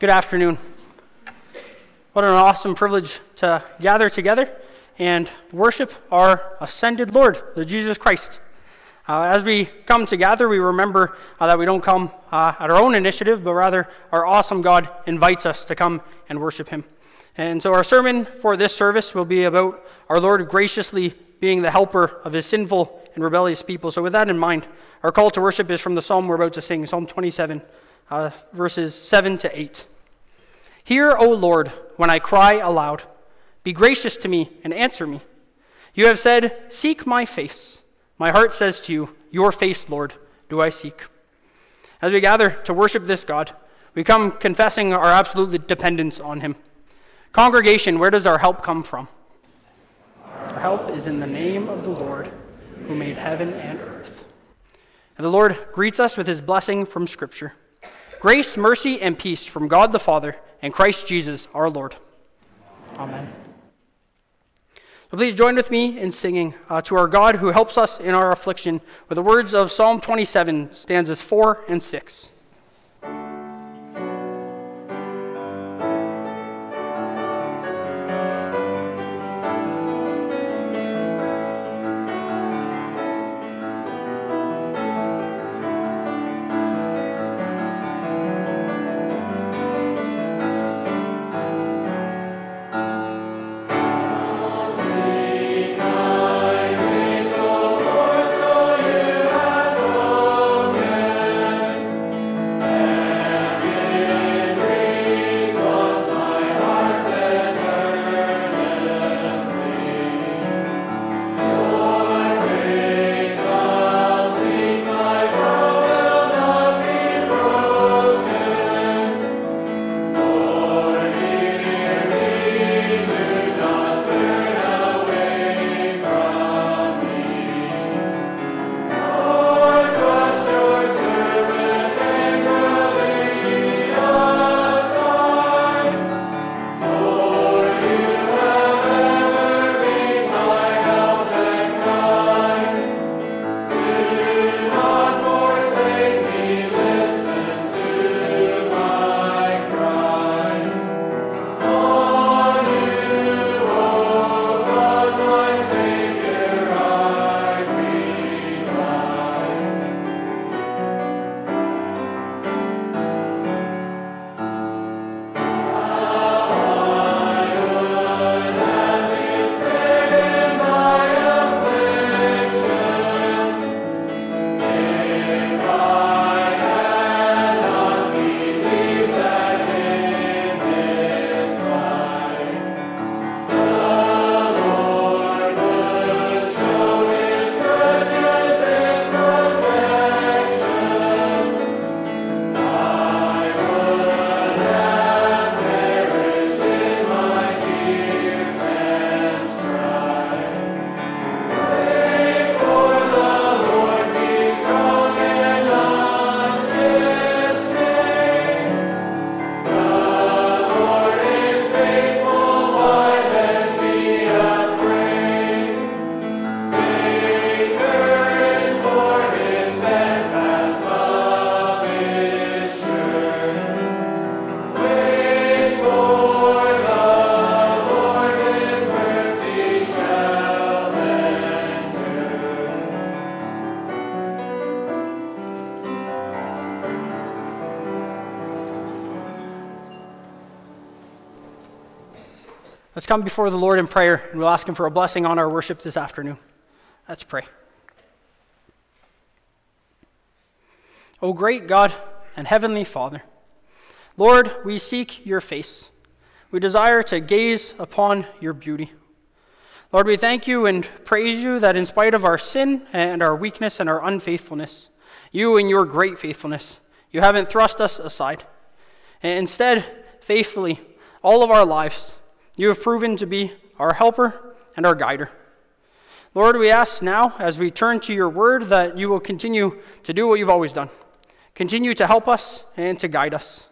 Good afternoon. What an awesome privilege to gather together and worship our ascended Lord, the Jesus Christ. Uh, as we come together, we remember uh, that we don't come uh, at our own initiative, but rather our awesome God invites us to come and worship Him. And so, our sermon for this service will be about our Lord graciously being the helper of His sinful and rebellious people. So, with that in mind, our call to worship is from the psalm we're about to sing, Psalm 27 uh, verses 7 to 8. Hear, O Lord, when I cry aloud. Be gracious to me and answer me. You have said, Seek my face. My heart says to you, Your face, Lord, do I seek. As we gather to worship this God, we come confessing our absolute dependence on Him. Congregation, where does our help come from? Our help is in the name of the Lord, who made heaven and earth. And the Lord greets us with His blessing from Scripture. Grace, mercy, and peace from God the Father and Christ Jesus our Lord. Amen. So please join with me in singing uh, to our God who helps us in our affliction with the words of Psalm 27, stanzas 4 and 6. Come before the Lord in prayer and we'll ask Him for a blessing on our worship this afternoon. Let's pray. O great God and Heavenly Father, Lord, we seek your face. We desire to gaze upon your beauty. Lord, we thank you and praise you that in spite of our sin and our weakness and our unfaithfulness, you in your great faithfulness, you haven't thrust us aside. Instead, faithfully, all of our lives, you have proven to be our helper and our guider. Lord, we ask now, as we turn to your word, that you will continue to do what you've always done. Continue to help us and to guide us.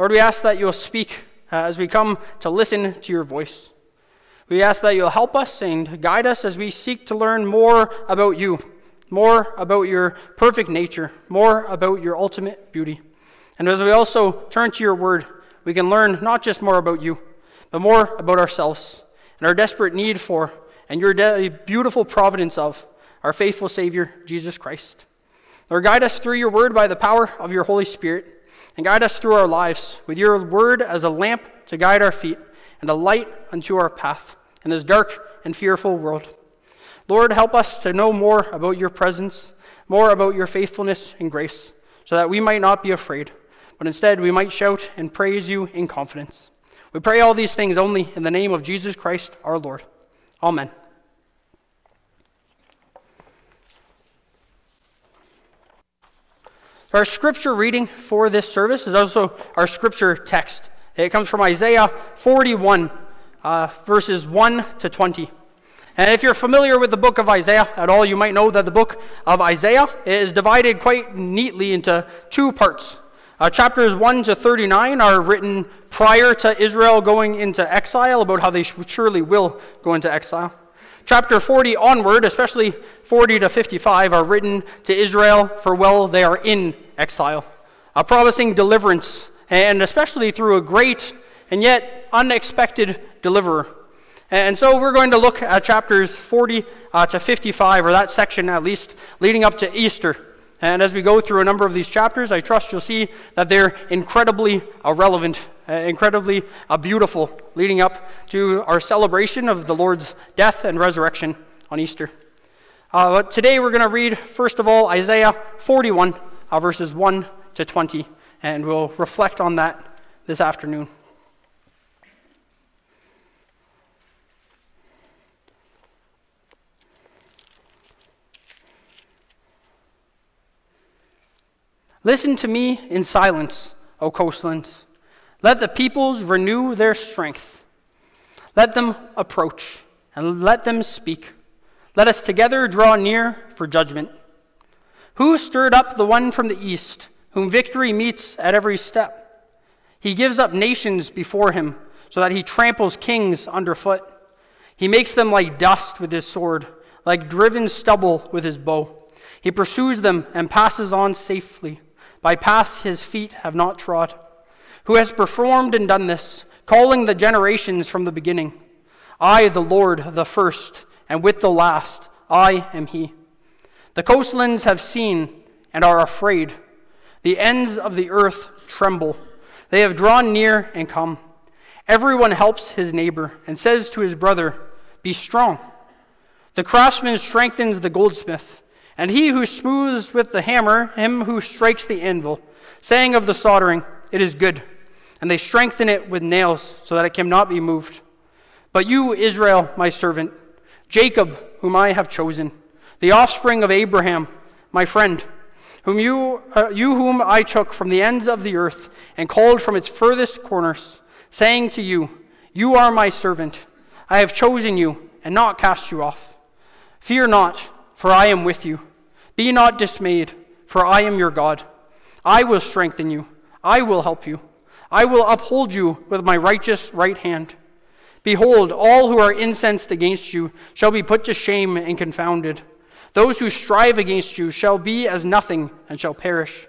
Lord, we ask that you'll speak uh, as we come to listen to your voice. We ask that you'll help us and guide us as we seek to learn more about you, more about your perfect nature, more about your ultimate beauty. And as we also turn to your word, we can learn not just more about you, but more about ourselves and our desperate need for and your de- beautiful providence of our faithful Savior, Jesus Christ. Lord, guide us through your word by the power of your Holy Spirit, and guide us through our lives with your word as a lamp to guide our feet and a light unto our path in this dark and fearful world. Lord, help us to know more about your presence, more about your faithfulness and grace, so that we might not be afraid, but instead we might shout and praise you in confidence. We pray all these things only in the name of Jesus Christ our Lord. Amen. Our scripture reading for this service is also our scripture text. It comes from Isaiah 41, uh, verses 1 to 20. And if you're familiar with the book of Isaiah at all, you might know that the book of Isaiah is divided quite neatly into two parts. Uh, chapters 1 to 39 are written prior to Israel going into exile, about how they surely will go into exile. Chapter 40 onward, especially 40 to 55, are written to Israel for well they are in exile, uh, promising deliverance, and especially through a great and yet unexpected deliverer. And so we're going to look at chapters 40 uh, to 55, or that section at least, leading up to Easter. And as we go through a number of these chapters, I trust you'll see that they're incredibly uh, relevant, uh, incredibly uh, beautiful, leading up to our celebration of the Lord's death and resurrection on Easter. Uh, but today we're going to read, first of all, Isaiah 41, uh, verses 1 to 20, and we'll reflect on that this afternoon. Listen to me in silence, O coastlands. Let the peoples renew their strength. Let them approach and let them speak. Let us together draw near for judgment. Who stirred up the one from the east, whom victory meets at every step? He gives up nations before him, so that he tramples kings underfoot. He makes them like dust with his sword, like driven stubble with his bow. He pursues them and passes on safely by paths his feet have not trod, who has performed and done this, calling the generations from the beginning. I, the Lord, the first, and with the last, I am he. The coastlands have seen and are afraid. The ends of the earth tremble. They have drawn near and come. Everyone helps his neighbor and says to his brother, Be strong. The craftsman strengthens the goldsmith and he who smooths with the hammer, him who strikes the anvil, saying of the soldering, It is good. And they strengthen it with nails, so that it cannot be moved. But you, Israel, my servant, Jacob, whom I have chosen, the offspring of Abraham, my friend, whom you, uh, you whom I took from the ends of the earth and called from its furthest corners, saying to you, You are my servant. I have chosen you and not cast you off. Fear not, for I am with you. Be not dismayed, for I am your God. I will strengthen you. I will help you. I will uphold you with my righteous right hand. Behold, all who are incensed against you shall be put to shame and confounded. Those who strive against you shall be as nothing and shall perish.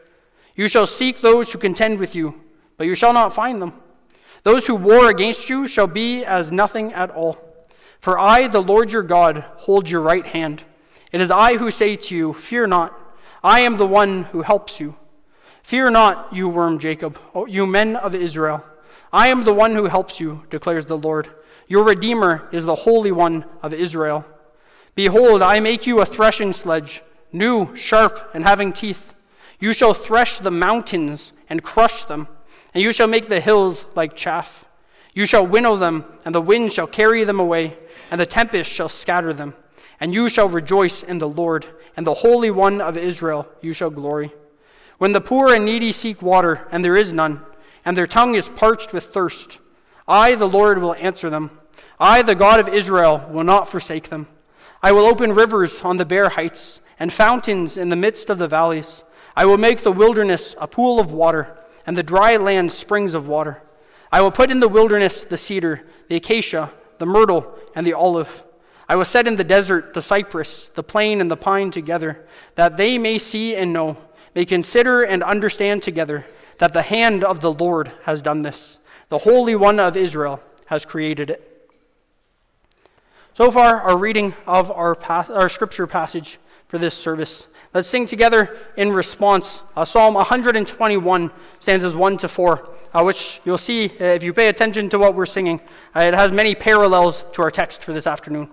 You shall seek those who contend with you, but you shall not find them. Those who war against you shall be as nothing at all. For I, the Lord your God, hold your right hand. It is I who say to you, Fear not, I am the one who helps you. Fear not, you worm Jacob, you men of Israel. I am the one who helps you, declares the Lord. Your Redeemer is the Holy One of Israel. Behold, I make you a threshing sledge, new, sharp, and having teeth. You shall thresh the mountains and crush them, and you shall make the hills like chaff. You shall winnow them, and the wind shall carry them away, and the tempest shall scatter them and you shall rejoice in the Lord, and the Holy One of Israel you shall glory. When the poor and needy seek water, and there is none, and their tongue is parched with thirst, I, the Lord, will answer them. I, the God of Israel, will not forsake them. I will open rivers on the bare heights, and fountains in the midst of the valleys. I will make the wilderness a pool of water, and the dry land springs of water. I will put in the wilderness the cedar, the acacia, the myrtle, and the olive. I will set in the desert the cypress, the plane, and the pine together, that they may see and know, may consider and understand together that the hand of the Lord has done this, The Holy One of Israel has created it. So far, our reading of our, pas- our scripture passage for this service. Let's sing together in response. Uh, Psalm 121, stanzas 1 to 4, uh, which you'll see uh, if you pay attention to what we're singing. Uh, it has many parallels to our text for this afternoon.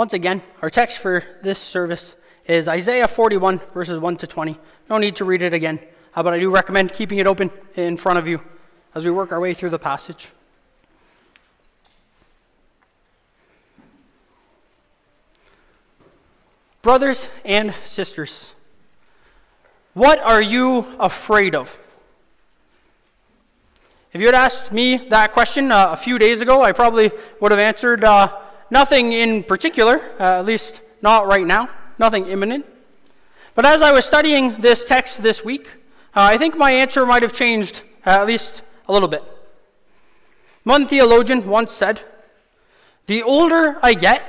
Once again, our text for this service is Isaiah 41, verses 1 to 20. No need to read it again, uh, but I do recommend keeping it open in front of you as we work our way through the passage. Brothers and sisters, what are you afraid of? If you had asked me that question uh, a few days ago, I probably would have answered uh, Nothing in particular, uh, at least not right now, nothing imminent. But as I was studying this text this week, uh, I think my answer might have changed uh, at least a little bit. One theologian once said, The older I get,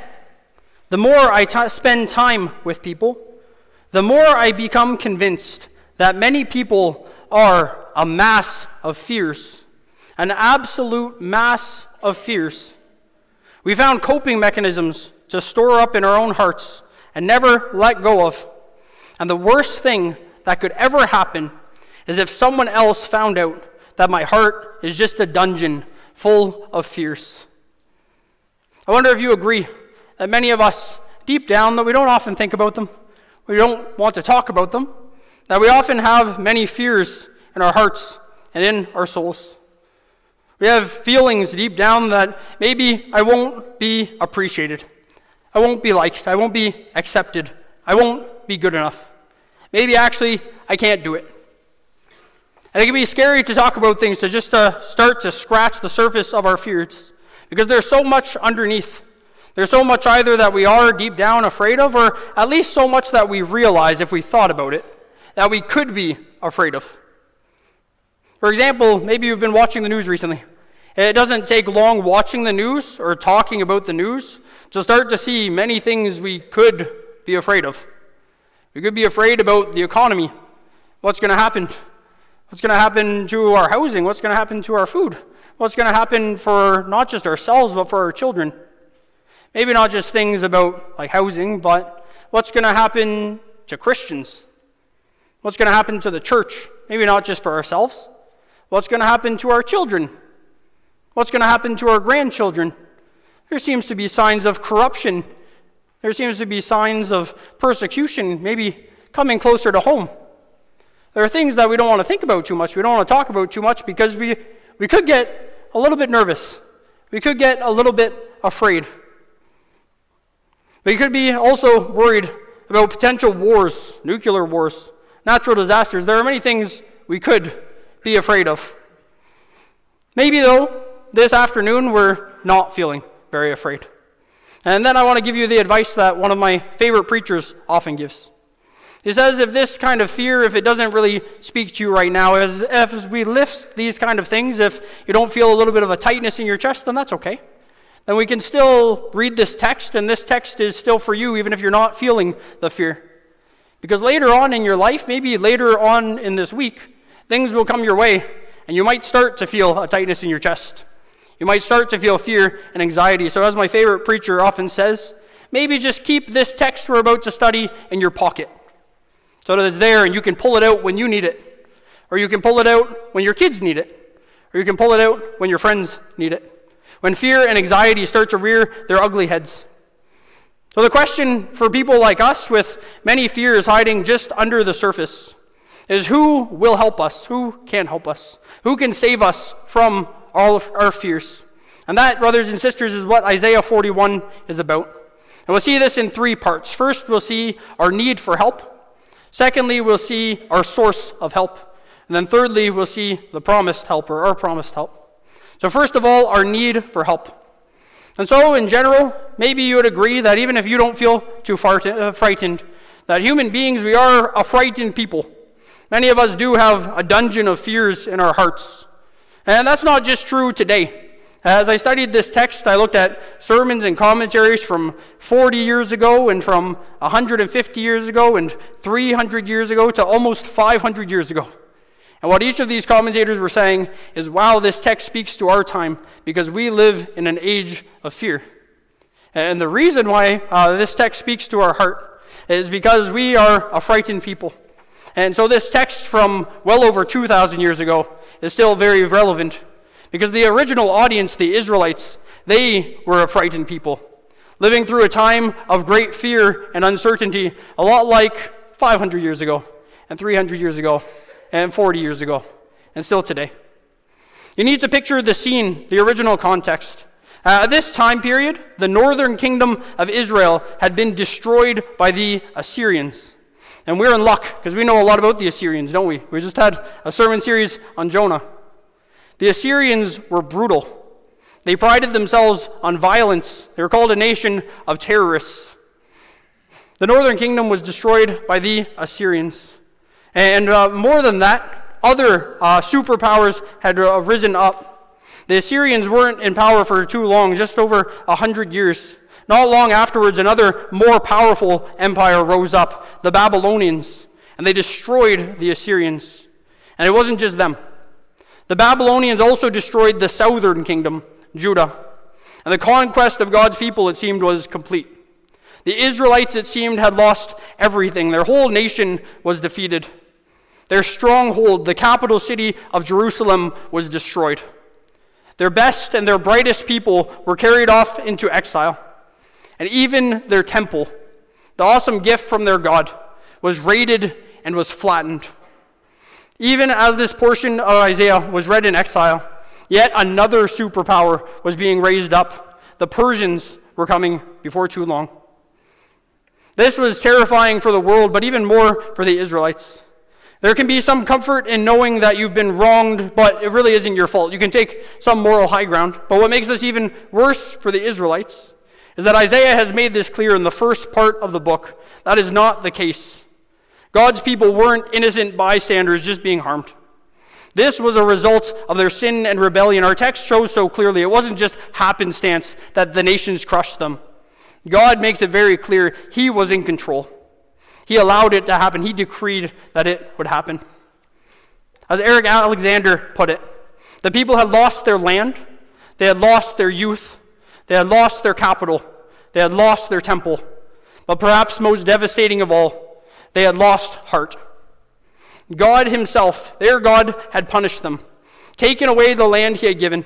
the more I t- spend time with people, the more I become convinced that many people are a mass of fears, an absolute mass of fears we found coping mechanisms to store up in our own hearts and never let go of. And the worst thing that could ever happen is if someone else found out that my heart is just a dungeon full of fears. I wonder if you agree that many of us, deep down, that we don't often think about them, we don't want to talk about them, that we often have many fears in our hearts and in our souls. We have feelings deep down that maybe I won't be appreciated. I won't be liked. I won't be accepted. I won't be good enough. Maybe actually I can't do it. And it can be scary to talk about things, to just uh, start to scratch the surface of our fears, because there's so much underneath. There's so much either that we are deep down afraid of, or at least so much that we realize if we thought about it, that we could be afraid of. For example, maybe you've been watching the news recently. It doesn't take long watching the news or talking about the news to start to see many things we could be afraid of. We could be afraid about the economy. What's going to happen? What's going to happen to our housing? What's going to happen to our food? What's going to happen for not just ourselves, but for our children? Maybe not just things about like housing, but what's going to happen to Christians? What's going to happen to the church? Maybe not just for ourselves, What's going to happen to our children? What's going to happen to our grandchildren? There seems to be signs of corruption. There seems to be signs of persecution, maybe coming closer to home. There are things that we don't want to think about too much. We don't want to talk about too much because we, we could get a little bit nervous. We could get a little bit afraid. We could be also worried about potential wars, nuclear wars, natural disasters. There are many things we could be afraid of. Maybe, though, this afternoon we're not feeling very afraid. And then I want to give you the advice that one of my favorite preachers often gives. He says, if this kind of fear, if it doesn't really speak to you right now, as, as we lift these kind of things, if you don't feel a little bit of a tightness in your chest, then that's okay. Then we can still read this text, and this text is still for you, even if you're not feeling the fear. Because later on in your life, maybe later on in this week, things will come your way, and you might start to feel a tightness in your chest. You might start to feel fear and anxiety. So, as my favorite preacher often says, maybe just keep this text we're about to study in your pocket so that it's there and you can pull it out when you need it, or you can pull it out when your kids need it, or you can pull it out when your friends need it. When fear and anxiety start to rear their ugly heads. So, the question for people like us with many fears hiding just under the surface is who will help us? Who can help us? Who can save us from all of our fears? And that, brothers and sisters, is what Isaiah 41 is about. And we'll see this in three parts. First, we'll see our need for help. Secondly, we'll see our source of help. And then thirdly, we'll see the promised helper, our promised help. So, first of all, our need for help. And so, in general, maybe you would agree that even if you don't feel too far to, uh, frightened, that human beings, we are a frightened people. Many of us do have a dungeon of fears in our hearts. And that's not just true today. As I studied this text, I looked at sermons and commentaries from 40 years ago and from 150 years ago and 300 years ago to almost 500 years ago. And what each of these commentators were saying is wow, this text speaks to our time because we live in an age of fear. And the reason why uh, this text speaks to our heart is because we are a frightened people. And so this text from well over 2,000 years ago is still very relevant because the original audience, the Israelites, they were a frightened people, living through a time of great fear and uncertainty, a lot like 500 years ago, and 300 years ago, and 40 years ago, and still today. You need to picture the scene, the original context. Uh, at this time period, the northern kingdom of Israel had been destroyed by the Assyrians. And we're in luck because we know a lot about the Assyrians, don't we? We just had a sermon series on Jonah. The Assyrians were brutal. They prided themselves on violence. They were called a nation of terrorists. The northern kingdom was destroyed by the Assyrians. And uh, more than that, other uh, superpowers had uh, risen up. The Assyrians weren't in power for too long, just over a hundred years. Not long afterwards, another more powerful empire rose up, the Babylonians, and they destroyed the Assyrians. And it wasn't just them. The Babylonians also destroyed the southern kingdom, Judah. And the conquest of God's people, it seemed, was complete. The Israelites, it seemed, had lost everything. Their whole nation was defeated. Their stronghold, the capital city of Jerusalem, was destroyed. Their best and their brightest people were carried off into exile. And even their temple, the awesome gift from their God, was raided and was flattened. Even as this portion of Isaiah was read in exile, Yet another superpower was being raised up. The Persians were coming before too long. This was terrifying for the world, but even more for the Israelites. There can be some comfort in knowing that you've been wronged, but it really isn't your fault. You can take some moral high ground. But what makes this even worse for the Israelites is that Isaiah has made this clear in the first part of the book. That is not the case. God's people weren't innocent bystanders just being harmed. This was a result of their sin and rebellion. Our text shows so clearly. It wasn't just happenstance that the nations crushed them. God makes it very clear He was in control. He allowed it to happen. He decreed that it would happen. As Eric Alexander put it, the people had lost their land, they had lost their youth, they had lost their capital, they had lost their temple, but perhaps most devastating of all, they had lost heart. God Himself, their God, had punished them, taken away the land He had given.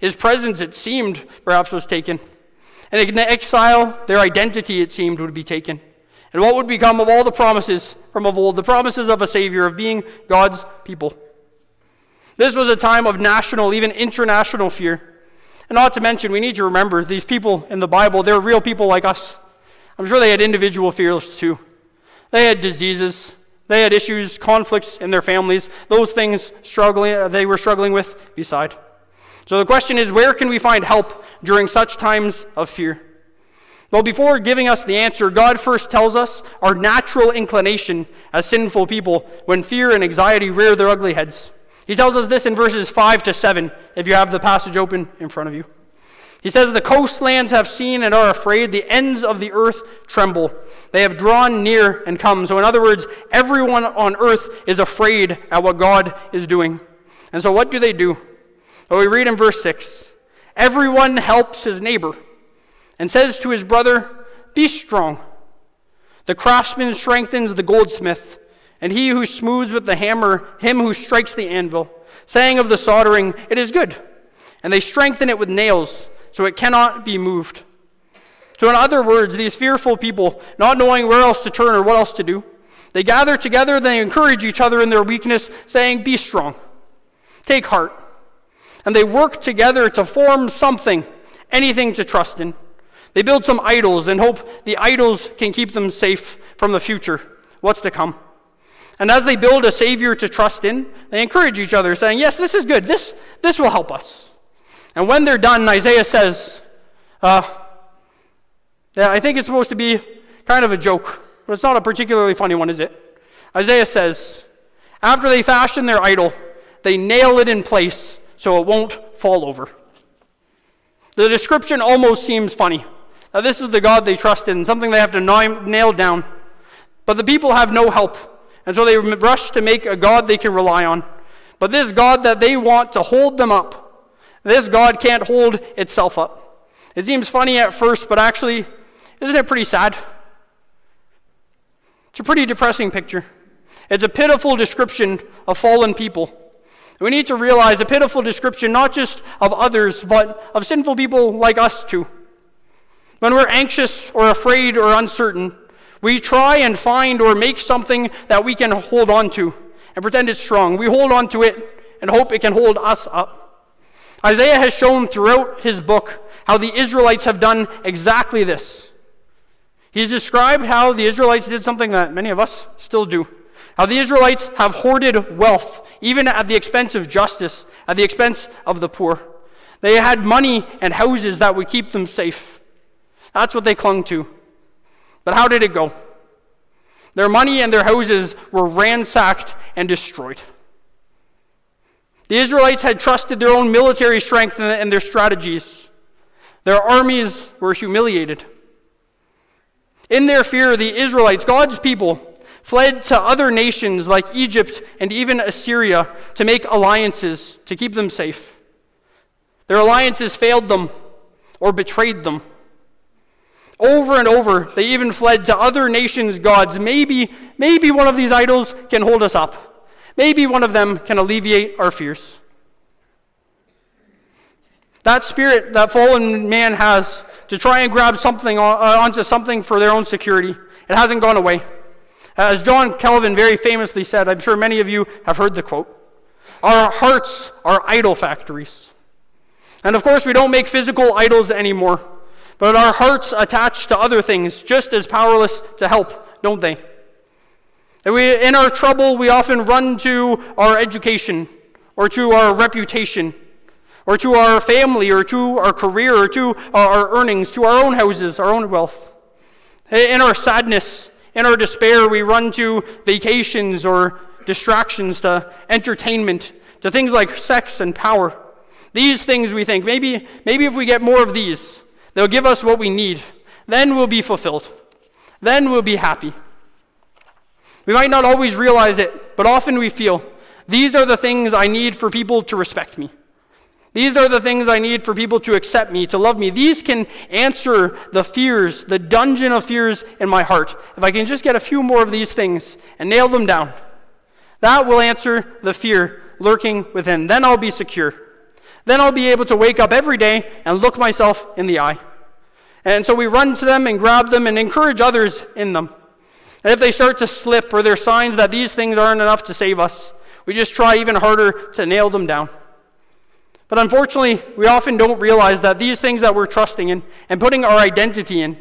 His presence, it seemed, perhaps was taken. And in the exile, their identity, it seemed, would be taken. And what would become of all the promises from of old, the promises of a Savior, of being God's people? This was a time of national, even international fear. And not to mention, we need to remember these people in the Bible, they're real people like us. I'm sure they had individual fears too. They had diseases, they had issues, conflicts in their families, those things struggling, uh, they were struggling with beside. So the question is where can we find help during such times of fear? Well, before giving us the answer, God first tells us our natural inclination as sinful people when fear and anxiety rear their ugly heads. He tells us this in verses 5 to 7, if you have the passage open in front of you. He says, The coastlands have seen and are afraid, the ends of the earth tremble. They have drawn near and come. So, in other words, everyone on earth is afraid at what God is doing. And so, what do they do? Well, we read in verse 6 Everyone helps his neighbor and says to his brother, Be strong. The craftsman strengthens the goldsmith, and he who smooths with the hammer, him who strikes the anvil, saying of the soldering, It is good. And they strengthen it with nails, so it cannot be moved. So, in other words, these fearful people, not knowing where else to turn or what else to do, they gather together, they encourage each other in their weakness, saying, Be strong, take heart. And they work together to form something, anything to trust in. They build some idols and hope the idols can keep them safe from the future, what's to come. And as they build a Savior to trust in, they encourage each other, saying, Yes, this is good. This, this will help us. And when they're done, Isaiah says, uh, yeah, I think it's supposed to be kind of a joke, but it's not a particularly funny one, is it? Isaiah says, After they fashion their idol, they nail it in place so it won't fall over. The description almost seems funny. Now, this is the God they trust in, something they have to nail down. But the people have no help, and so they rush to make a God they can rely on. But this God that they want to hold them up, this God can't hold itself up. It seems funny at first, but actually, isn't it pretty sad? It's a pretty depressing picture. It's a pitiful description of fallen people. We need to realize a pitiful description not just of others, but of sinful people like us too. When we're anxious or afraid or uncertain, we try and find or make something that we can hold on to and pretend it's strong. We hold on to it and hope it can hold us up. Isaiah has shown throughout his book how the Israelites have done exactly this. He's described how the Israelites did something that many of us still do. How the Israelites have hoarded wealth, even at the expense of justice, at the expense of the poor. They had money and houses that would keep them safe. That's what they clung to. But how did it go? Their money and their houses were ransacked and destroyed. The Israelites had trusted their own military strength and their strategies. Their armies were humiliated. In their fear, the Israelites, God's people, fled to other nations like Egypt and even Assyria to make alliances to keep them safe. Their alliances failed them or betrayed them. Over and over, they even fled to other nations' gods. Maybe, maybe one of these idols can hold us up. Maybe one of them can alleviate our fears. That spirit that fallen man has to try and grab something uh, onto something for their own security, it hasn't gone away. As John Calvin very famously said, I'm sure many of you have heard the quote Our hearts are idol factories. And of course, we don't make physical idols anymore, but our hearts attached to other things, just as powerless to help, don't they? And we, in our trouble, we often run to our education, or to our reputation, or to our family, or to our career, or to our earnings, to our own houses, our own wealth. In our sadness, in our despair, we run to vacations or distractions, to entertainment, to things like sex and power. These things we think, maybe, maybe if we get more of these, they'll give us what we need. Then we'll be fulfilled. Then we'll be happy. We might not always realize it, but often we feel these are the things I need for people to respect me. These are the things I need for people to accept me, to love me. These can answer the fears, the dungeon of fears in my heart. If I can just get a few more of these things and nail them down, that will answer the fear lurking within. Then I'll be secure. Then I'll be able to wake up every day and look myself in the eye. And so we run to them and grab them and encourage others in them. And if they start to slip or there are signs that these things aren't enough to save us, we just try even harder to nail them down. But unfortunately, we often don't realize that these things that we're trusting in and putting our identity in,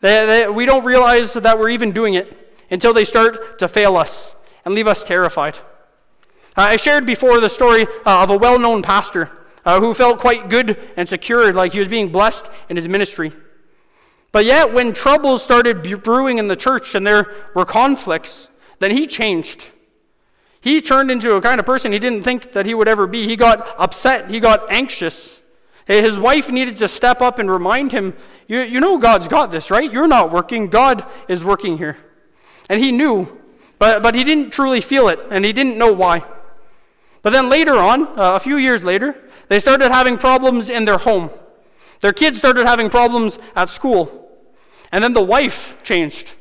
they, they, we don't realize that we're even doing it until they start to fail us and leave us terrified. I shared before the story uh, of a well known pastor uh, who felt quite good and secure, like he was being blessed in his ministry. But yet, when troubles started brewing in the church and there were conflicts, then he changed. He turned into a kind of person he didn't think that he would ever be. He got upset, he got anxious. His wife needed to step up and remind him, you, you know God's got this, right? You're not working, God is working here. And he knew, but, but he didn't truly feel it, and he didn't know why. But then later on, uh, a few years later, they started having problems in their home. Their kids started having problems at school. And then the wife changed.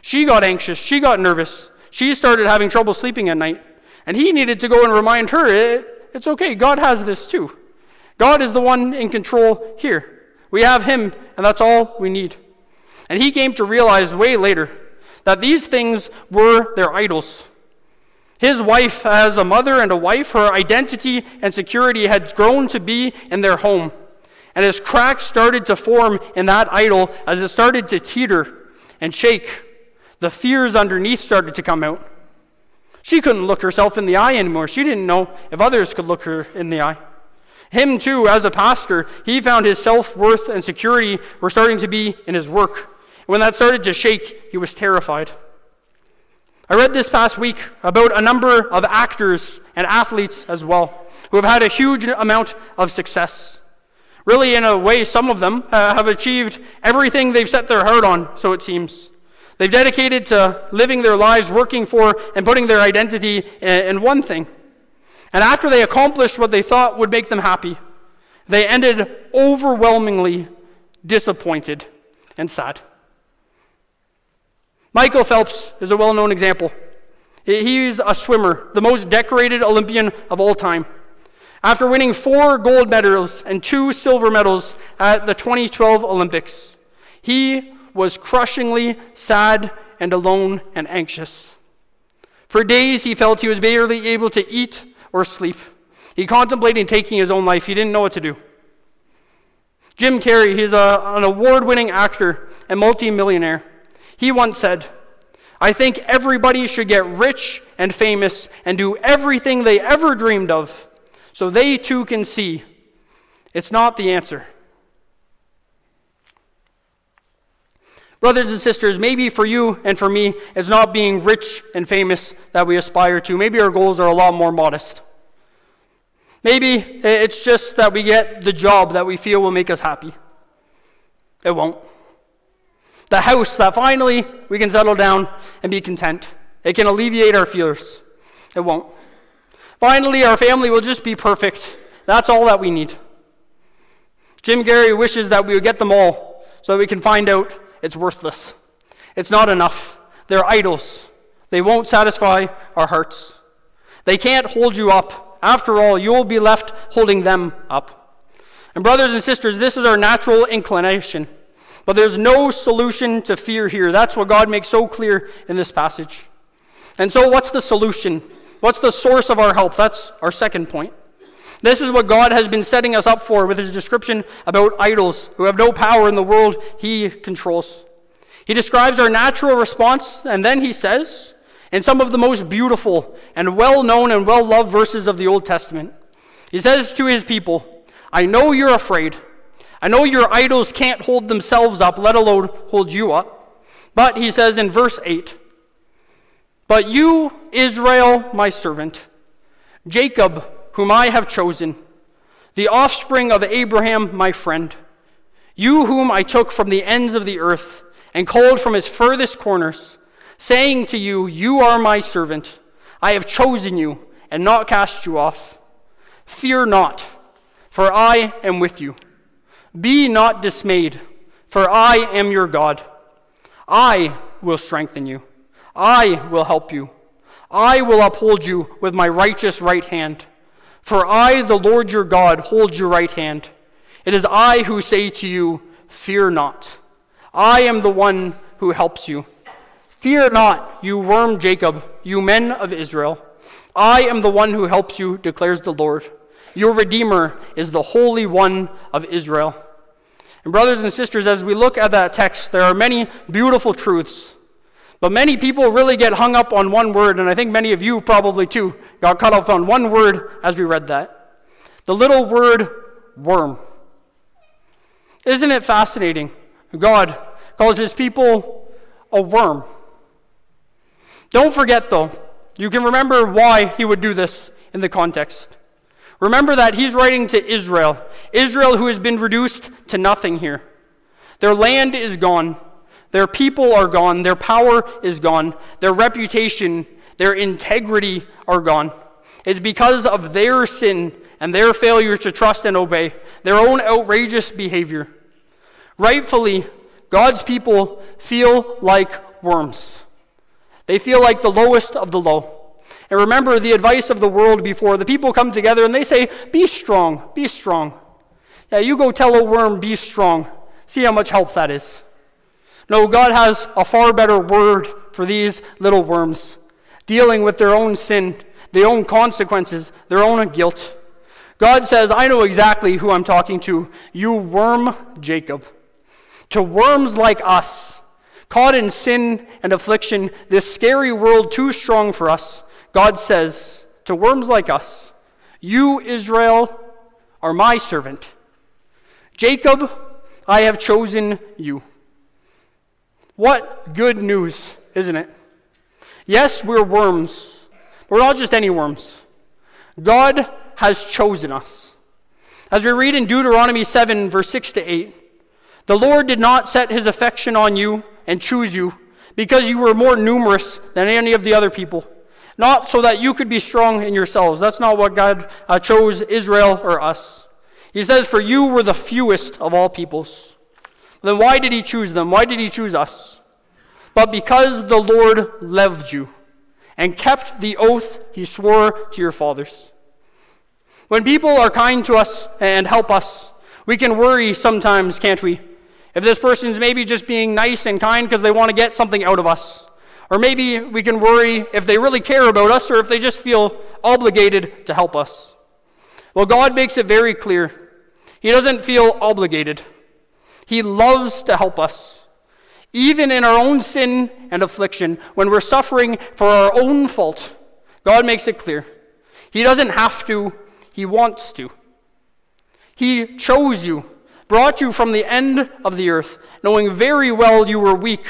She got anxious, she got nervous. She started having trouble sleeping at night. And he needed to go and remind her it, it's okay, God has this too. God is the one in control here. We have him, and that's all we need. And he came to realize way later that these things were their idols. His wife, as a mother and a wife, her identity and security had grown to be in their home. And as cracks started to form in that idol, as it started to teeter and shake, the fears underneath started to come out. She couldn't look herself in the eye anymore. She didn't know if others could look her in the eye. Him, too, as a pastor, he found his self worth and security were starting to be in his work. When that started to shake, he was terrified. I read this past week about a number of actors and athletes as well who have had a huge amount of success. Really, in a way, some of them uh, have achieved everything they've set their heart on, so it seems. They've dedicated to living their lives, working for, and putting their identity in one thing. And after they accomplished what they thought would make them happy, they ended overwhelmingly disappointed and sad. Michael Phelps is a well known example. He's a swimmer, the most decorated Olympian of all time. After winning four gold medals and two silver medals at the 2012 Olympics, he was crushingly sad and alone and anxious. For days, he felt he was barely able to eat or sleep. He contemplated taking his own life. He didn't know what to do. Jim Carrey, he's a, an award winning actor and multimillionaire. He once said, I think everybody should get rich and famous and do everything they ever dreamed of so they too can see it's not the answer. Brothers and sisters, maybe for you and for me, it's not being rich and famous that we aspire to. Maybe our goals are a lot more modest. Maybe it's just that we get the job that we feel will make us happy. It won't. The house that finally we can settle down and be content. It can alleviate our fears. It won't. Finally, our family will just be perfect. That's all that we need. Jim Carrey wishes that we would get them all so we can find out it's worthless. It's not enough. They're idols. They won't satisfy our hearts. They can't hold you up. After all, you'll be left holding them up. And, brothers and sisters, this is our natural inclination. But there's no solution to fear here. That's what God makes so clear in this passage. And so, what's the solution? What's the source of our help? That's our second point. This is what God has been setting us up for with his description about idols who have no power in the world he controls. He describes our natural response, and then he says, in some of the most beautiful and well known and well loved verses of the Old Testament, he says to his people, I know you're afraid. I know your idols can't hold themselves up, let alone hold you up. But he says in verse 8, But you, Israel, my servant, Jacob, whom I have chosen, the offspring of Abraham, my friend, you whom I took from the ends of the earth and called from his furthest corners, saying to you, You are my servant. I have chosen you and not cast you off. Fear not, for I am with you. Be not dismayed, for I am your God. I will strengthen you. I will help you. I will uphold you with my righteous right hand. For I, the Lord your God, hold your right hand. It is I who say to you, Fear not. I am the one who helps you. Fear not, you worm Jacob, you men of Israel. I am the one who helps you, declares the Lord. Your Redeemer is the Holy One of Israel. And, brothers and sisters, as we look at that text, there are many beautiful truths. But many people really get hung up on one word, and I think many of you probably too got caught up on one word as we read that. The little word worm. Isn't it fascinating? God calls his people a worm. Don't forget, though, you can remember why he would do this in the context. Remember that he's writing to Israel, Israel who has been reduced to nothing here. Their land is gone, their people are gone, their power is gone, their reputation, their integrity are gone. It's because of their sin and their failure to trust and obey, their own outrageous behavior. Rightfully, God's people feel like worms. They feel like the lowest of the low. And remember the advice of the world before. The people come together and they say, Be strong, be strong. Yeah, you go tell a worm, be strong. See how much help that is. No, God has a far better word for these little worms, dealing with their own sin, their own consequences, their own guilt. God says, I know exactly who I'm talking to. You worm Jacob to worms like us, caught in sin and affliction, this scary world too strong for us, God says to worms like us, You, Israel, are my servant. Jacob, I have chosen you. What good news, isn't it? Yes, we're worms, but we're not just any worms. God has chosen us. As we read in Deuteronomy 7, verse 6 to 8, the Lord did not set his affection on you and choose you because you were more numerous than any of the other people, not so that you could be strong in yourselves. That's not what God uh, chose Israel or us. He says, For you were the fewest of all peoples. Then why did he choose them? Why did he choose us? But because the Lord loved you and kept the oath he swore to your fathers. When people are kind to us and help us, we can worry sometimes, can't we? If this person's maybe just being nice and kind because they want to get something out of us. Or maybe we can worry if they really care about us or if they just feel obligated to help us. Well, God makes it very clear. He doesn't feel obligated, He loves to help us. Even in our own sin and affliction, when we're suffering for our own fault, God makes it clear. He doesn't have to, He wants to. He chose you brought you from the end of the earth, knowing very well you were weak,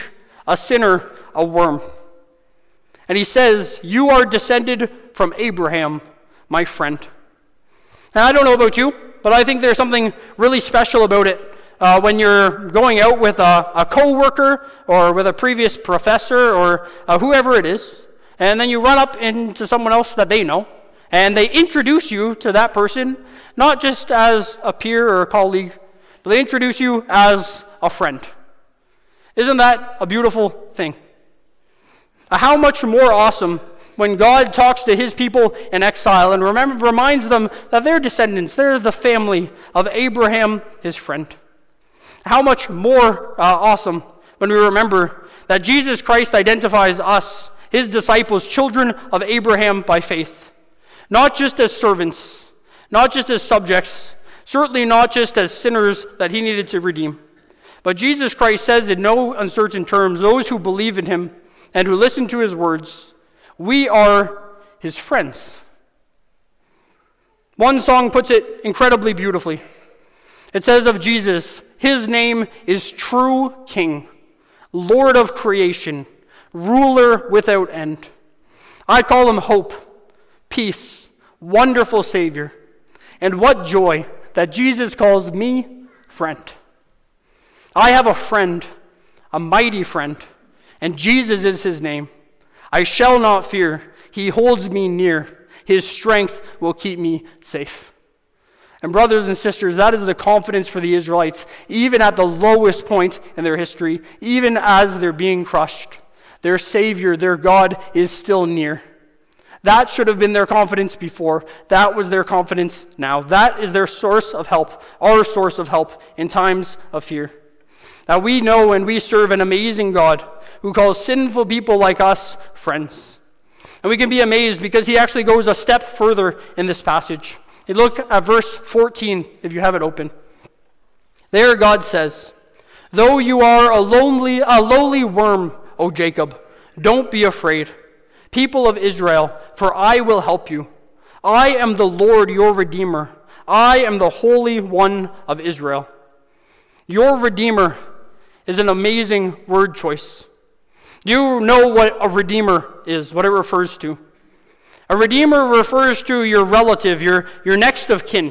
a sinner, a worm. And he says, You are descended from Abraham, my friend. And I don't know about you, but I think there's something really special about it uh, when you're going out with a, a coworker or with a previous professor or uh, whoever it is, and then you run up into someone else that they know, and they introduce you to that person, not just as a peer or a colleague, but they introduce you as a friend. Isn't that a beautiful thing? How much more awesome when God talks to his people in exile and remember, reminds them that they're descendants, they're the family of Abraham, his friend. How much more uh, awesome when we remember that Jesus Christ identifies us, his disciples, children of Abraham by faith, not just as servants, not just as subjects, certainly not just as sinners that he needed to redeem. But Jesus Christ says in no uncertain terms, those who believe in him and who listen to his words, we are his friends. One song puts it incredibly beautifully. It says of Jesus, his name is true King, Lord of creation, ruler without end. I call him hope, peace, wonderful Savior. And what joy that Jesus calls me friend. I have a friend, a mighty friend, and Jesus is his name. I shall not fear. He holds me near. His strength will keep me safe. And, brothers and sisters, that is the confidence for the Israelites, even at the lowest point in their history, even as they're being crushed. Their Savior, their God, is still near. That should have been their confidence before. That was their confidence now. That is their source of help, our source of help in times of fear. Now we know and we serve an amazing God who calls sinful people like us friends. And we can be amazed because he actually goes a step further in this passage. You look at verse 14 if you have it open. There God says, Though you are a lonely, a lowly worm, O Jacob, don't be afraid people of Israel, for I will help you. I am the Lord your Redeemer. I am the Holy One of Israel. Your Redeemer is an amazing word choice. You know what a Redeemer is, what it refers to. A Redeemer refers to your relative, your, your next of kin.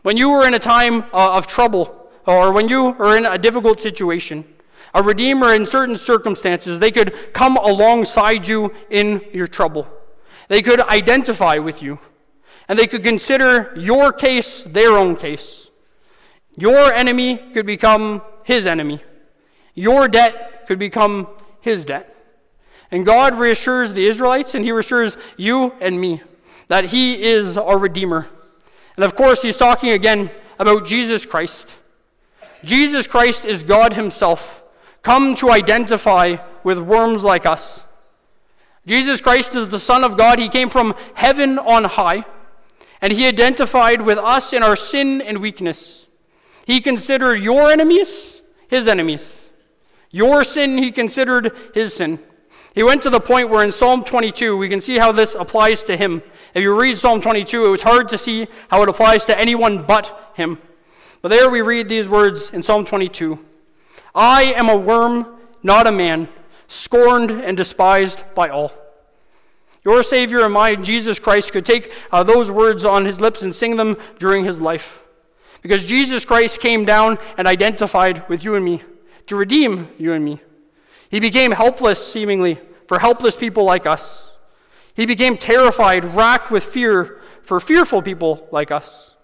When you were in a time uh, of trouble, or when you are in a difficult situation, a redeemer in certain circumstances. They could come alongside you in your trouble. They could identify with you. And they could consider your case their own case. Your enemy could become his enemy. Your debt could become his debt. And God reassures the Israelites and he reassures you and me that he is our Redeemer. And of course, he's talking again about Jesus Christ. Jesus Christ is God himself come to identify with worms like us. Jesus Christ is the Son of God. He came from heaven on high, and he identified with us in our sin and weakness. He considered your enemies his enemies. Your sin, he considered his sin. He went to the point where in Psalm 22, we can see how this applies to him. If you read Psalm 22, it was hard to see how it applies to anyone but him. But there we read these words in Psalm 22 I am a worm, not a man, scorned and despised by all. Your Savior and mine, Jesus Christ, could take uh, those words on his lips and sing them during his life. Because Jesus Christ came down and identified with you and me to redeem you and me. He became helpless, seemingly, for helpless people like us. He became terrified, racked with fear for fearful people like us.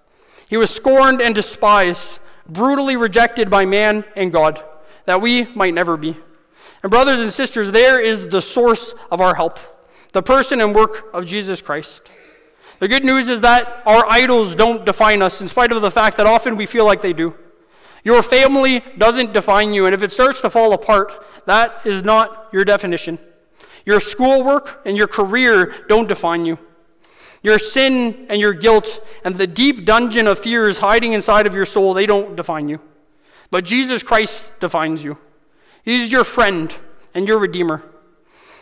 He was scorned and despised, brutally rejected by man and God that we might never be. And, brothers and sisters, there is the source of our help the person and work of Jesus Christ. The good news is that our idols don't define us, in spite of the fact that often we feel like they do. Your family doesn't define you, and if it starts to fall apart, that is not your definition. Your schoolwork and your career don't define you. Your sin and your guilt and the deep dungeon of fears hiding inside of your soul, they don't define you. But Jesus Christ defines you. He's your friend and your redeemer.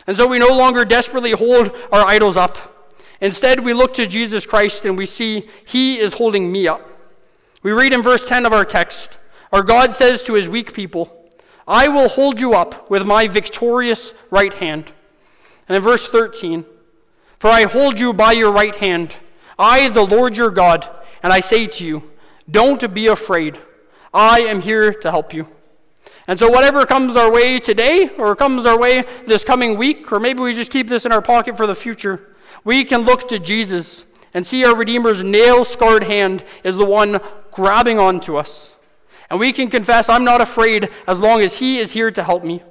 And so we no longer desperately hold our idols up. Instead, we look to Jesus Christ and we see He is holding me up. We read in verse 10 of our text Our God says to His weak people, I will hold you up with my victorious right hand. And in verse 13, For I hold you by your right hand, I, the Lord your God, and I say to you, Don't be afraid. I am here to help you. And so, whatever comes our way today, or comes our way this coming week, or maybe we just keep this in our pocket for the future, we can look to Jesus and see our Redeemer's nail scarred hand is the one grabbing onto us. And we can confess, I'm not afraid as long as He is here to help me.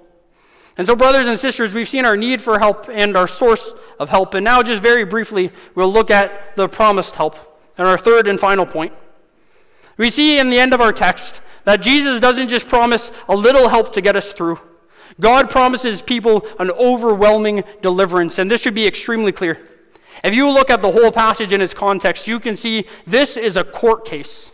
And so, brothers and sisters, we've seen our need for help and our source of help. And now, just very briefly, we'll look at the promised help and our third and final point. We see in the end of our text that Jesus doesn't just promise a little help to get us through. God promises people an overwhelming deliverance, and this should be extremely clear. If you look at the whole passage in its context, you can see this is a court case.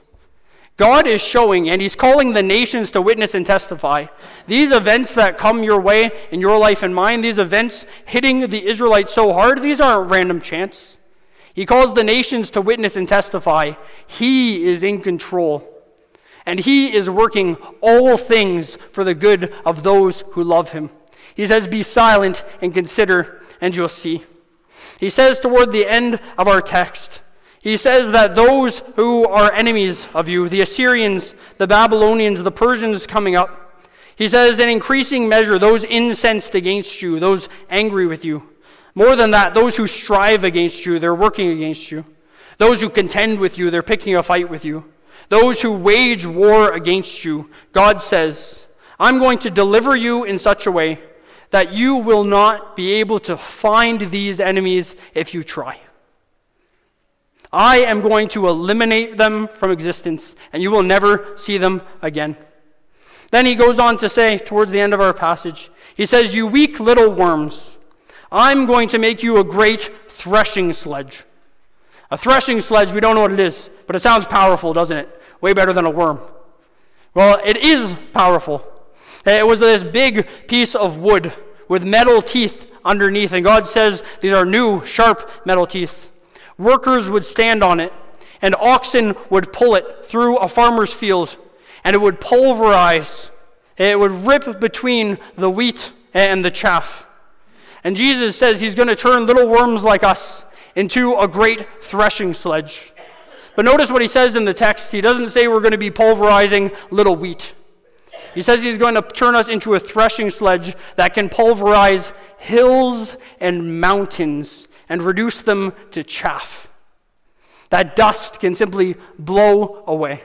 God is showing, and He's calling the nations to witness and testify. These events that come your way in your life and mine, these events hitting the Israelites so hard, these aren't random chance. He calls the nations to witness and testify. He is in control. And He is working all things for the good of those who love Him. He says, Be silent and consider, and you'll see. He says toward the end of our text, he says that those who are enemies of you, the Assyrians, the Babylonians, the Persians coming up, he says, in increasing measure, those incensed against you, those angry with you. More than that, those who strive against you, they're working against you. Those who contend with you, they're picking a fight with you. Those who wage war against you, God says, I'm going to deliver you in such a way that you will not be able to find these enemies if you try. I am going to eliminate them from existence, and you will never see them again. Then he goes on to say, towards the end of our passage, he says, You weak little worms, I'm going to make you a great threshing sledge. A threshing sledge, we don't know what it is, but it sounds powerful, doesn't it? Way better than a worm. Well, it is powerful. It was this big piece of wood with metal teeth underneath, and God says these are new, sharp metal teeth. Workers would stand on it, and oxen would pull it through a farmer's field, and it would pulverize. It would rip between the wheat and the chaff. And Jesus says he's going to turn little worms like us into a great threshing sledge. But notice what he says in the text. He doesn't say we're going to be pulverizing little wheat. He says he's going to turn us into a threshing sledge that can pulverize hills and mountains and reduce them to chaff. That dust can simply blow away.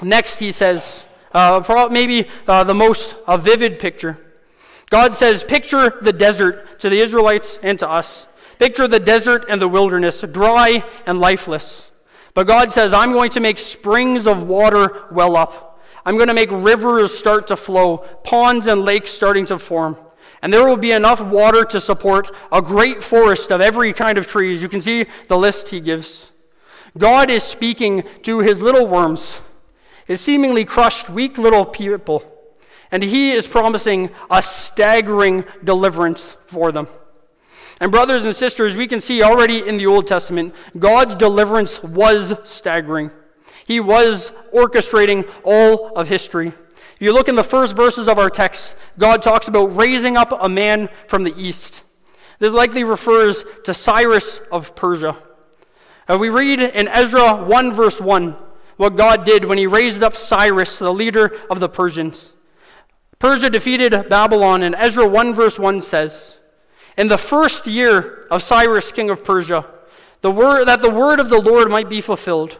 Next, he says, uh, maybe uh, the most uh, vivid picture. God says, Picture the desert to the Israelites and to us. Picture the desert and the wilderness, dry and lifeless. But God says, I'm going to make springs of water well up. I'm going to make rivers start to flow, ponds and lakes starting to form and there will be enough water to support a great forest of every kind of trees. You can see the list he gives. God is speaking to his little worms, his seemingly crushed, weak little people, and he is promising a staggering deliverance for them. And, brothers and sisters, we can see already in the Old Testament, God's deliverance was staggering. He was orchestrating all of history. If you look in the first verses of our text, God talks about raising up a man from the east. This likely refers to Cyrus of Persia. Uh, we read in Ezra 1, verse 1, what God did when he raised up Cyrus, the leader of the Persians. Persia defeated Babylon, and Ezra 1, verse 1 says, In the first year of Cyrus, king of Persia, the word, that the word of the Lord might be fulfilled,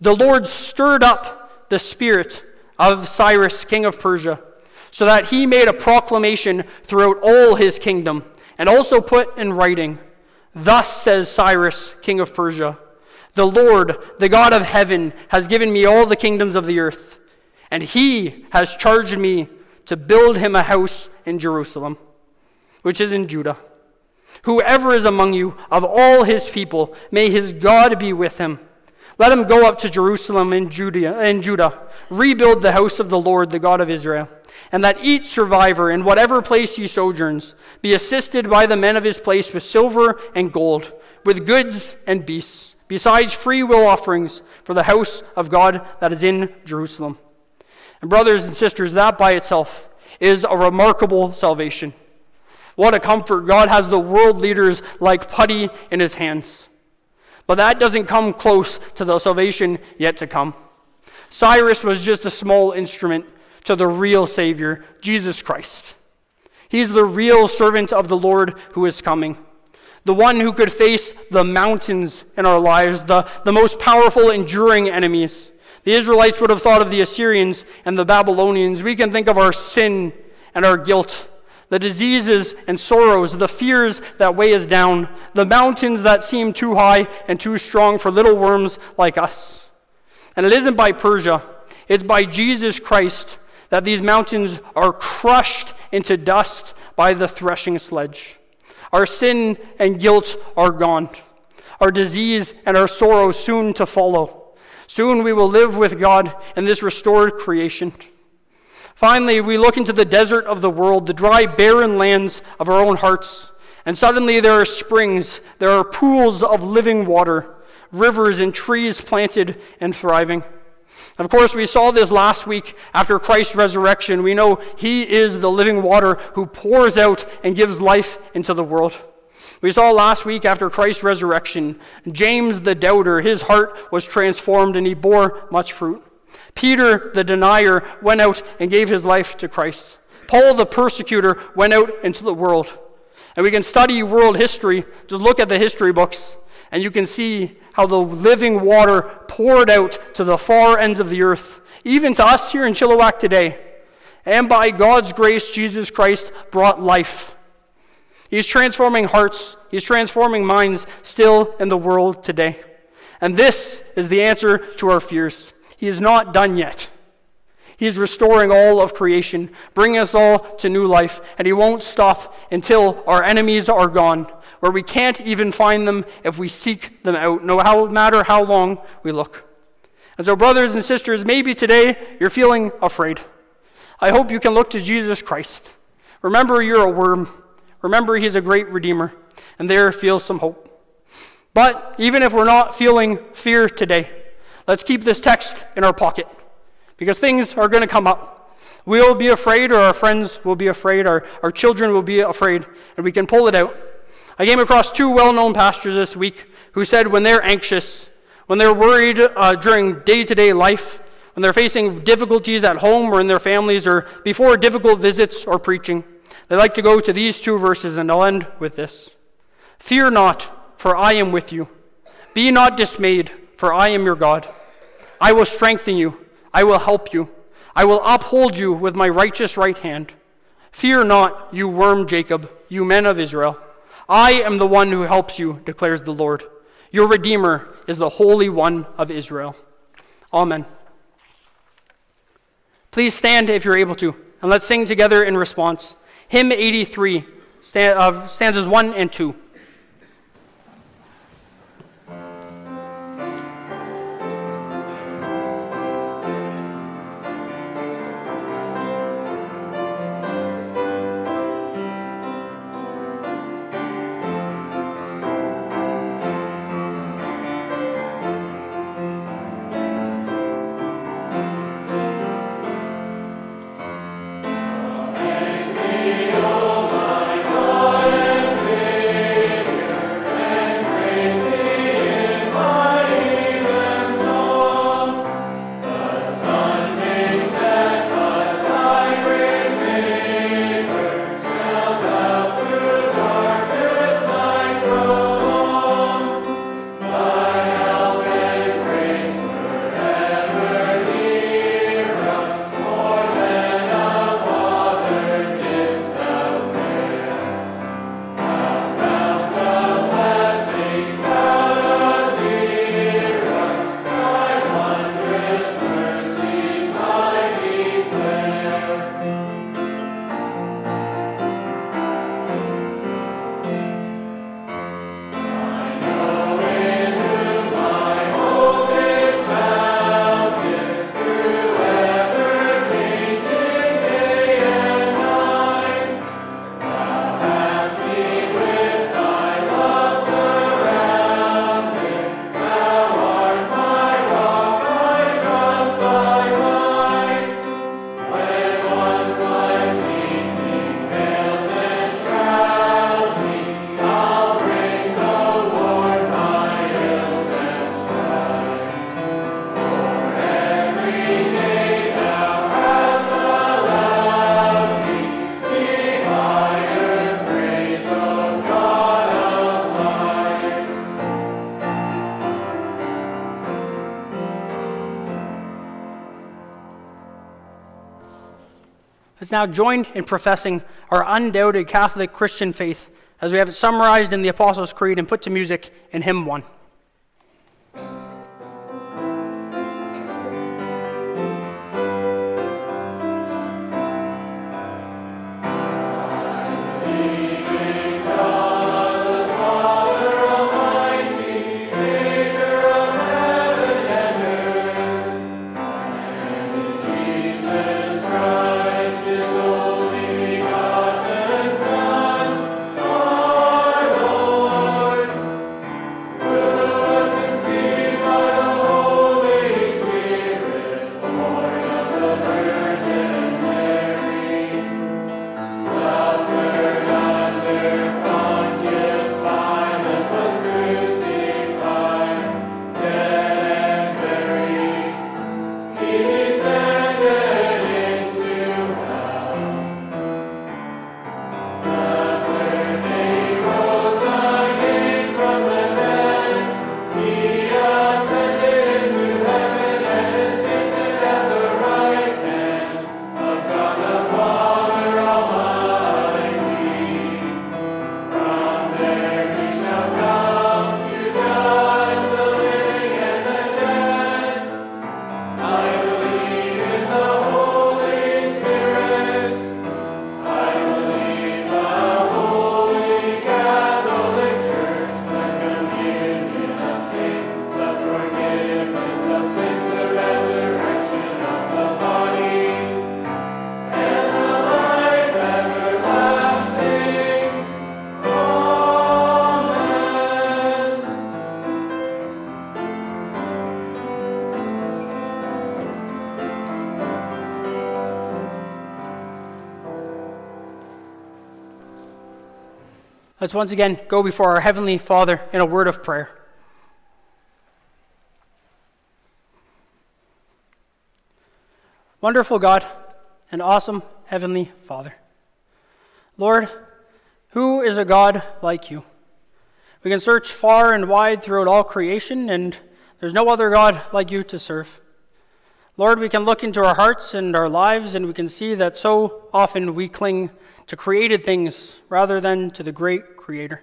the Lord stirred up the spirit of Cyrus, king of Persia, so that he made a proclamation throughout all his kingdom, and also put in writing, Thus says Cyrus, king of Persia, The Lord, the God of heaven, has given me all the kingdoms of the earth, and he has charged me to build him a house in Jerusalem, which is in Judah. Whoever is among you, of all his people, may his God be with him let him go up to Jerusalem and Judah, and Judah, rebuild the house of the Lord, the God of Israel, and that each survivor in whatever place he sojourns be assisted by the men of his place with silver and gold, with goods and beasts, besides free will offerings for the house of God that is in Jerusalem. And brothers and sisters, that by itself is a remarkable salvation. What a comfort. God has the world leaders like putty in his hands. But that doesn't come close to the salvation yet to come. Cyrus was just a small instrument to the real Savior, Jesus Christ. He's the real servant of the Lord who is coming, the one who could face the mountains in our lives, the, the most powerful, enduring enemies. The Israelites would have thought of the Assyrians and the Babylonians. We can think of our sin and our guilt the diseases and sorrows, the fears that weigh us down, the mountains that seem too high and too strong for little worms like us. And it isn't by Persia, it's by Jesus Christ that these mountains are crushed into dust by the threshing sledge. Our sin and guilt are gone. Our disease and our sorrow soon to follow. Soon we will live with God in this restored creation. Finally, we look into the desert of the world, the dry, barren lands of our own hearts, and suddenly there are springs, there are pools of living water, rivers and trees planted and thriving. Of course, we saw this last week after Christ's resurrection. We know He is the living water who pours out and gives life into the world. We saw last week after Christ's resurrection, James the doubter, his heart was transformed and he bore much fruit. Peter the denier went out and gave his life to Christ. Paul the persecutor went out into the world. And we can study world history, just look at the history books, and you can see how the living water poured out to the far ends of the earth, even to us here in Chilliwack today. And by God's grace, Jesus Christ brought life. He's transforming hearts, He's transforming minds still in the world today. And this is the answer to our fears. He is not done yet. He is restoring all of creation, bringing us all to new life, and He won't stop until our enemies are gone, where we can't even find them if we seek them out, no matter how long we look. And so, brothers and sisters, maybe today you're feeling afraid. I hope you can look to Jesus Christ. Remember, you're a worm. Remember, He's a great Redeemer, and there feels some hope. But even if we're not feeling fear today, let's keep this text in our pocket because things are going to come up. We'll be afraid, or our friends will be afraid, or our children will be afraid, and we can pull it out. I came across two well known pastors this week who said when they're anxious, when they're worried uh, during day to day life, when they're facing difficulties at home or in their families, or before difficult visits or preaching, they like to go to these two verses, and I'll end with this Fear not, for I am with you. Be not dismayed, for I am your God. I will strengthen you. I will help you. I will uphold you with my righteous right hand. Fear not, you worm Jacob, you men of Israel. I am the one who helps you, declares the Lord. Your Redeemer is the Holy One of Israel. Amen. Please stand if you're able to, and let's sing together in response. Hymn 83, uh, stanzas 1 and 2. Now joined in professing our undoubted Catholic Christian faith as we have it summarized in the Apostles' Creed and put to music in Hymn 1. Let's once again go before our Heavenly Father in a word of prayer. Wonderful God and awesome Heavenly Father. Lord, who is a God like you? We can search far and wide throughout all creation, and there's no other God like you to serve. Lord, we can look into our hearts and our lives, and we can see that so often we cling to created things rather than to the great Creator.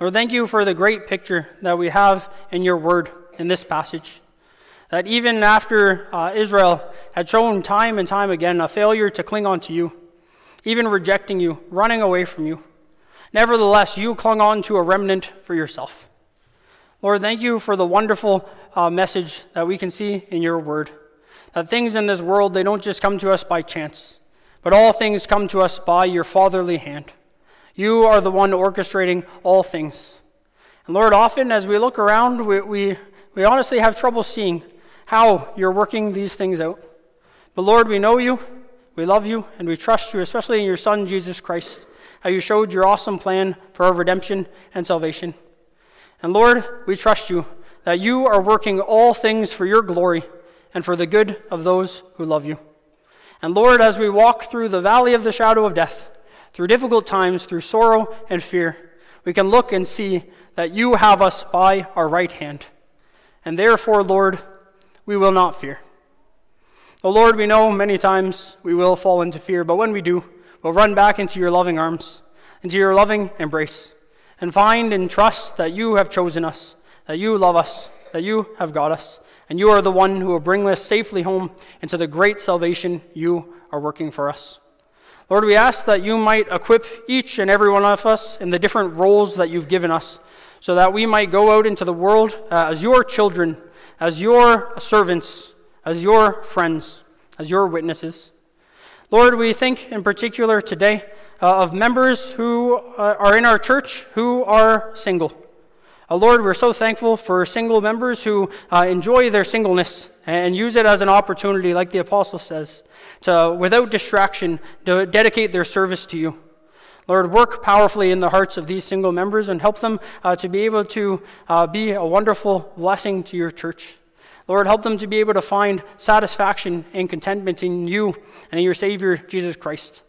Lord, thank you for the great picture that we have in your word in this passage. That even after uh, Israel had shown time and time again a failure to cling on to you, even rejecting you, running away from you, nevertheless, you clung on to a remnant for yourself. Lord, thank you for the wonderful uh, message that we can see in your word that things in this world, they don't just come to us by chance, but all things come to us by your fatherly hand. You are the one orchestrating all things. And Lord, often as we look around, we, we, we honestly have trouble seeing how you're working these things out. But Lord, we know you, we love you, and we trust you, especially in your Son, Jesus Christ, how you showed your awesome plan for our redemption and salvation. And Lord, we trust you that you are working all things for your glory and for the good of those who love you. And Lord, as we walk through the valley of the shadow of death, through difficult times, through sorrow and fear, we can look and see that you have us by our right hand. And therefore, Lord, we will not fear. Oh Lord, we know many times we will fall into fear, but when we do, we'll run back into your loving arms, into your loving embrace, and find and trust that you have chosen us, that you love us, that you have got us, and you are the one who will bring us safely home into the great salvation you are working for us. Lord, we ask that you might equip each and every one of us in the different roles that you've given us, so that we might go out into the world uh, as your children, as your servants, as your friends, as your witnesses. Lord, we think in particular today uh, of members who uh, are in our church who are single. Uh, Lord, we're so thankful for single members who uh, enjoy their singleness and use it as an opportunity, like the apostle says, to, without distraction, to dedicate their service to you. Lord, work powerfully in the hearts of these single members and help them uh, to be able to uh, be a wonderful blessing to your church. Lord, help them to be able to find satisfaction and contentment in you and in your Savior, Jesus Christ.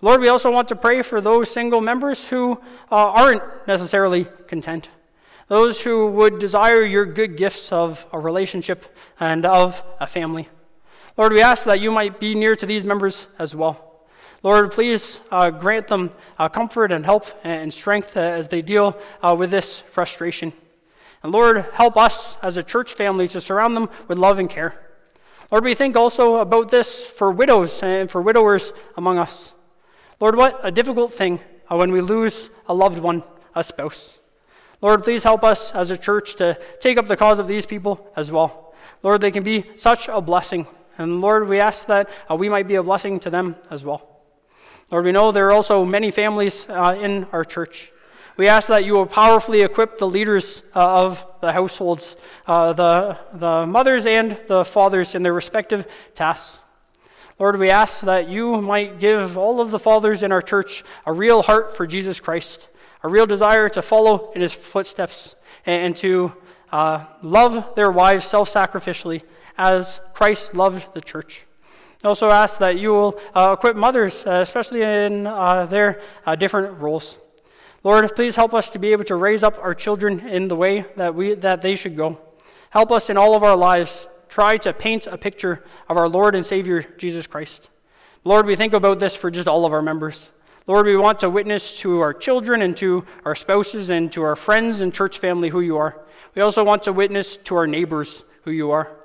Lord, we also want to pray for those single members who uh, aren't necessarily content those who would desire your good gifts of a relationship and of a family. Lord, we ask that you might be near to these members as well. Lord, please uh, grant them uh, comfort and help and strength as they deal uh, with this frustration. And Lord, help us as a church family to surround them with love and care. Lord, we think also about this for widows and for widowers among us. Lord, what a difficult thing uh, when we lose a loved one, a spouse. Lord, please help us as a church to take up the cause of these people as well. Lord, they can be such a blessing. And Lord, we ask that uh, we might be a blessing to them as well. Lord, we know there are also many families uh, in our church. We ask that you will powerfully equip the leaders uh, of the households, uh, the, the mothers and the fathers in their respective tasks. Lord, we ask that you might give all of the fathers in our church a real heart for Jesus Christ a real desire to follow in his footsteps and, to uh, love their wives self sacrificially as Christ loved the church. I also ask that you will uh, equip mothers, uh, especially in uh, their uh, different roles. Lord, please help us to be able to raise up our children in the way that, we, that they should go. Help us in all of our lives try to paint a picture of our Lord and Savior, Jesus Christ. Lord, we think about this for just all of our members. Lord, we want to witness to our children and to our spouses and to our friends and church family who you are. We also want to witness to our neighbors who you are.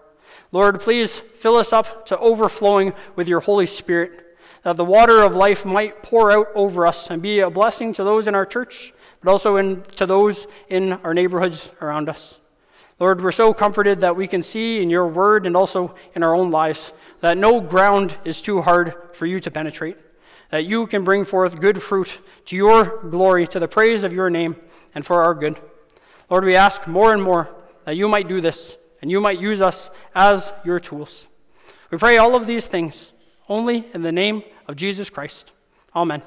Lord, please fill us up to overflowing with your Holy Spirit, that the water of life might pour out over us and be a blessing to those in our church, but also in, to those in our neighborhoods around us. Lord, we're so comforted that we can see in your word and also in our own lives that no ground is too hard for you to penetrate that you can bring forth good fruit to your glory, to the praise of your name, and for our good. Lord, we ask more and more that you might do this, and you might use us as your tools. We pray all of these things only in the name of Jesus Christ. Amen.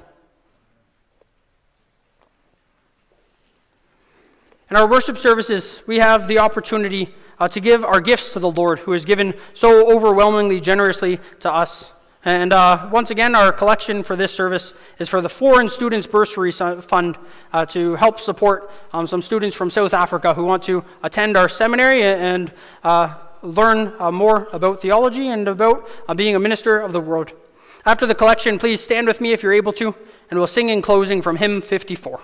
In our worship services, we have the opportunity uh, to give our gifts to the Lord, who has given so overwhelmingly generously to us. And uh, once again, our collection for this service is for the Foreign Students Bursary Fund uh, to help support um, some students from South Africa who want to attend our seminary and uh, learn uh, more about theology and about uh, being a minister of the world. After the collection, please stand with me if you're able to, and we'll sing in closing from hymn 54.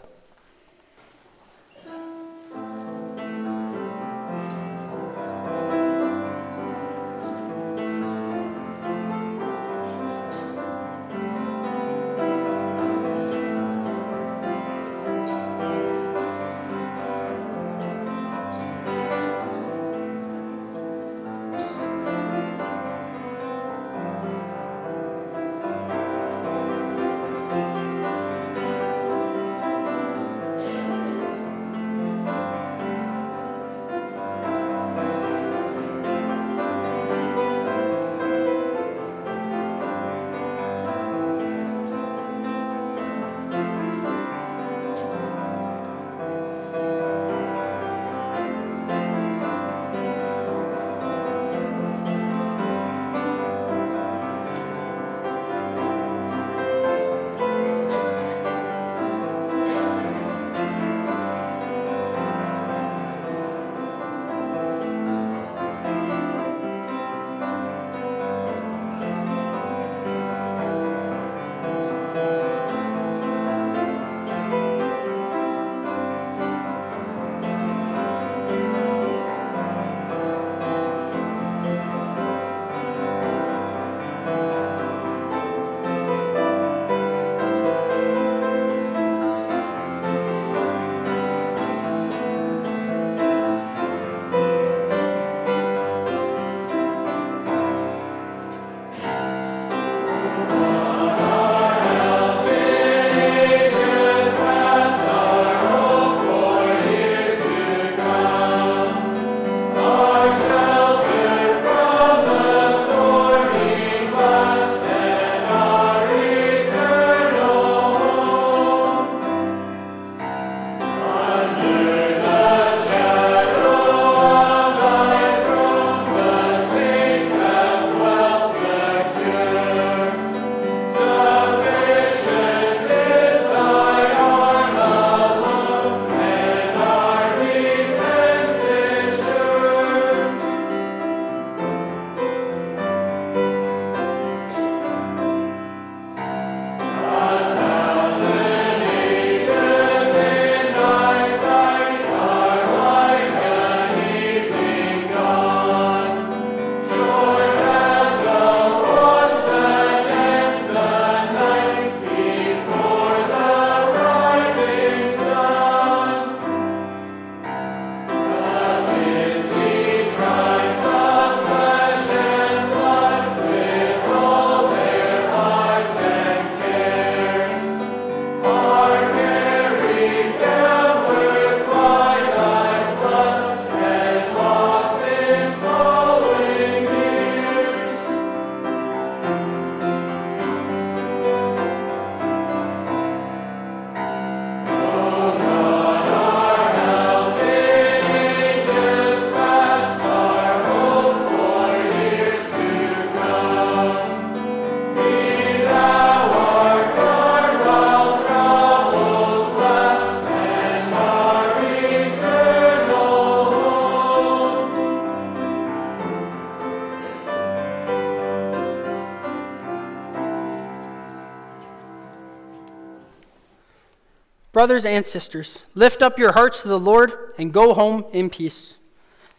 Brothers and sisters, lift up your hearts to the Lord and go home in peace.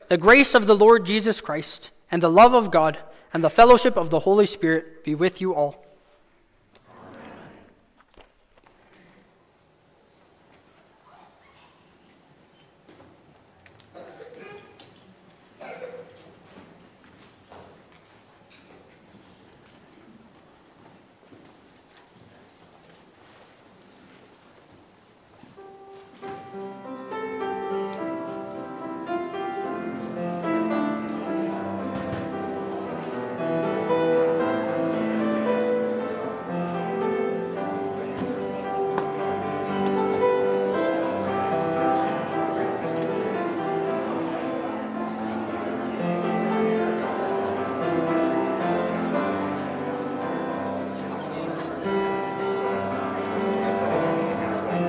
The grace of the Lord Jesus Christ, and the love of God, and the fellowship of the Holy Spirit be with you all.